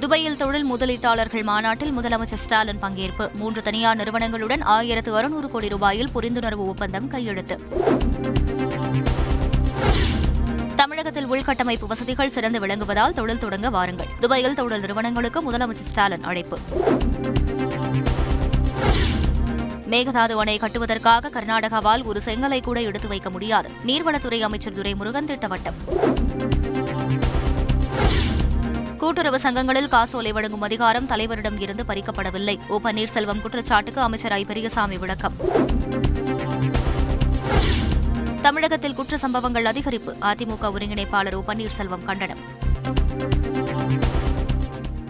துபாயில் தொழில் முதலீட்டாளர்கள் மாநாட்டில் முதலமைச்சர் ஸ்டாலின் பங்கேற்பு. மூன்று தனியார் நிறுவனங்களுடன் ஆயிரத்து அறுநூறு கோடி ரூபாயில் புரிந்துணர்வு ஒப்பந்தம் கையெழுத்து. தமிழகத்தில் உள்கட்டமைப்பு வசதிகள் சிறந்து விளங்குவதால் தொழில் தொடங்க வாருங்கள். துபாயில் தொழில் நிறுவனங்களுக்கு முதலமைச்சர் ஸ்டாலின் அழைப்பு. மேகதாது அணை கட்டுவதற்காக கர்நாடகாவால் ஒரு செங்கலை கூட எடுத்து வைக்க முடியாது. நீர்வளத்துறை அமைச்சர் துரைமுருகன் திட்டவட்டம். கூட்டுறவு சங்கங்களில் காசோலை வழங்கும் அதிகாரம் தலைவரிடம் இருந்து பறிக்கப்படவில்லை. ஓ. பன்னீர்செல்வம் குற்றச்சாட்டுக்கு அமைச்சர் ஐ பெரியசாமி விளக்கம். தமிழகத்தில் குற்ற சம்பவங்கள் அதிகரிப்பு. அதிமுக ஒருங்கிணைப்பாளர் ஓ. பன்னீர்செல்வம் கண்டனம்.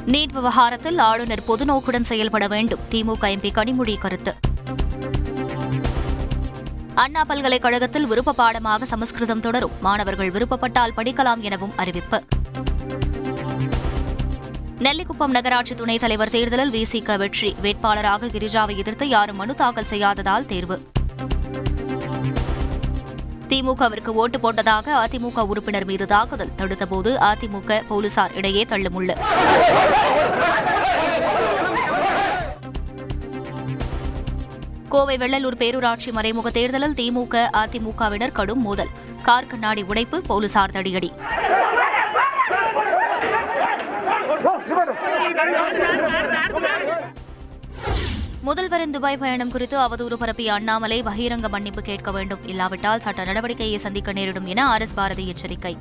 நீட் விவகாரத்தில் ஆளுநர் பொதுநோக்குடன் செயல்பட வேண்டும். திமுக எம்பி கனிமொழி கருத்து. அண்ணா பல்கலைக்கழகத்தில் விருப்ப பாடமாக சமஸ்கிருதம் தொடரும். மாணவர்கள் விருப்பப்பட்டால் படிக்கலாம் எனவும் அறிவிப்பு. நெல்லிக்குப்பம் நகராட்சி துணைத் தலைவர் தேர்தலில் விசிக வெற்றி. வேட்பாளராக கிரிஜாவை எதிர்த்து யாரும் மனு தாக்கல் செய்யாததால் தேர்வு. திமுகவிற்கு ஓட்டு போட்டதாக அதிமுக உறுப்பினர் மீது தாக்குதல். தடுத்தபோது அதிமுக போலீசார் இடையே தள்ளுமுள்ளு. கோவை வெள்ளலூர் பேரூராட்சி மறைமுக தேர்தலில் திமுக அதிமுகவினர் கடும் மோதல். கார் கண்ணாடி உடைப்பு போலீசார் தடியடி. முதல்வரின் துபாய் பயணம் குறித்து அவதூறு பரப்பிய அண்ணாமலை பகிரங்க மன்னிப்பு கேட்க வேண்டும். இல்லாவிட்டால் சட்ட நடவடிக்கையை சந்திக்க நேரிடும் என ஆர் எஸ் பாரதி எச்சரிக்கை.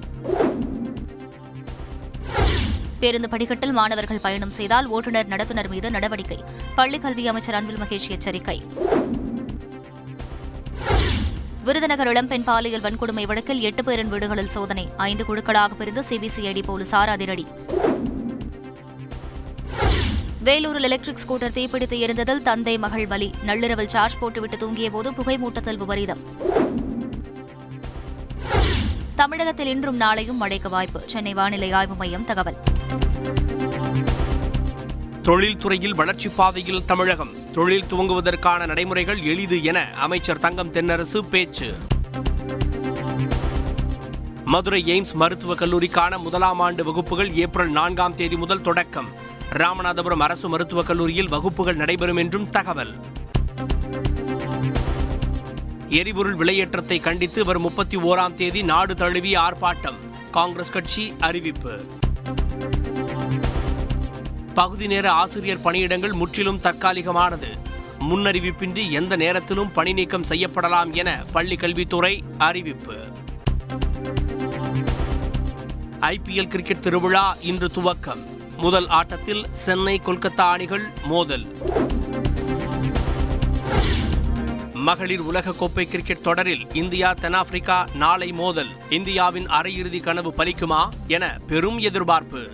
பேருந்து படிக்கட்டில் மாணவர்கள் பயணம் செய்தால் ஓட்டுநர் நடத்துனர் மீது நடவடிக்கை. பள்ளிக் கல்வி அமைச்சர் அன்பில் மகேஷ் எச்சரிக்கை. விருதுநகர் இளம்பெண் பாலியல் வன்கொடுமை வழக்கில் எட்டு பேரின் வீடுகளில் சோதனை. ஐந்து குழுக்களாக பிரிந்து சிபிசிஐடி போலீசார் அதிரடி. வேலூரில் எலக்ட்ரிக் ஸ்கூட்டர் தீப்பிடித்து எரிந்ததில் தந்தை மகள் பலி நள்ளிரவில் சார்ஜ் போட்டுவிட்டு தூங்கிய போது புகைமூட்டத்தில் விபரீதம் தமிழகத்தில் இன்றும் நாளையும் மழைக்கு வாய்ப்பு. சென்னை வானிலை ஆய்வு மையம் தகவல். தொழில்துறையில் வளர்ச்சிப் பாதையில் தமிழகம். தொழில் துவங்குவதற்கான நடைமுறைகள் எளிது என அமைச்சர் தங்கம் தென்னரசு பேச்சு. மதுரை எய்ம்ஸ் மருத்துவக் கல்லூரிக்கான முதலாம் ஆண்டு வகுப்புகள் ஏப்ரல் நான்காம் தேதி முதல் தொடக்கம். ராமநாதபுரம் அரசு மருத்துவக் கல்லூரியில் வகுப்புகள் நடைபெறும் என்றும் தகவல். எரிபொருள் விலையேற்றத்தை கண்டித்து வரும் முப்பத்தி ஓராம் தேதி நாடு தழுவிய ஆர்ப்பாட்டம். காங்கிரஸ் கட்சி அறிவிப்பு. பகுதி நேர ஆசிரியர் பணியிடங்கள் முற்றிலும் தற்காலிகமானது. முன்னறிவிப்பின்றி எந்த நேரத்திலும் பணி நீக்கம் செய்யப்படலாம் என பள்ளி கல்வித்துறை அறிவிப்பு. ஐபிஎல் கிரிக்கெட் திருவிழா இன்று துவக்கம். முதல் ஆட்டத்தில் சென்னை கொல்கத்தா அணிகள் மோதல். மகளிர் உலகக்கோப்பை கிரிக்கெட் தொடரில் இந்தியா தென்னாப்பிரிக்கா நாளை மோதல். இந்தியாவின் அரையிறுதி கனவு பலிக்குமா என பெரும் எதிர்பார்ப்பு.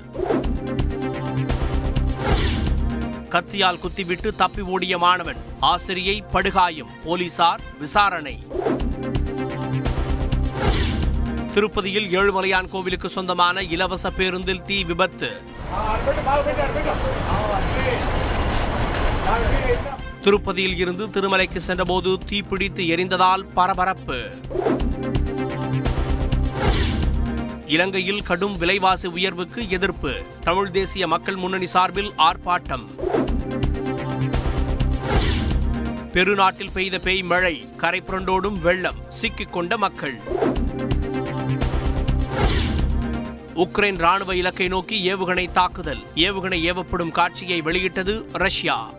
கத்தியால் குத்திவிட்டு தப்பி ஓடிய மாணவன் ஆசிரியை படுகாயம் போலீசார் விசாரணை. திருப்பதியில் ஏழுமலையான் கோவிலுக்கு சொந்தமான இலவச பேருந்தில் தீ விபத்து. திருப்பதியில் இருந்து திருமலைக்கு சென்றபோது தீப்பிடித்து எரிந்ததால் பரபரப்பு. இலங்கையில் கடும் விலைவாசி உயர்வுக்கு எதிர்ப்பு. தமிழ் தேசிய மக்கள் முன்னணி சார்பில் ஆர்ப்பாட்டம். பெருநாட்டில் பெய்த பேய் மழை கரை புரண்டோடும் வெள்ளம் சிக்கிக் கொண்ட மக்கள். உக்ரைன் ராணுவ இலக்கை நோக்கி ஏவுகணை தாக்குதல். ஏவுகணை ஏவப்படும் காட்சியை வெளியிட்டது ரஷ்யா.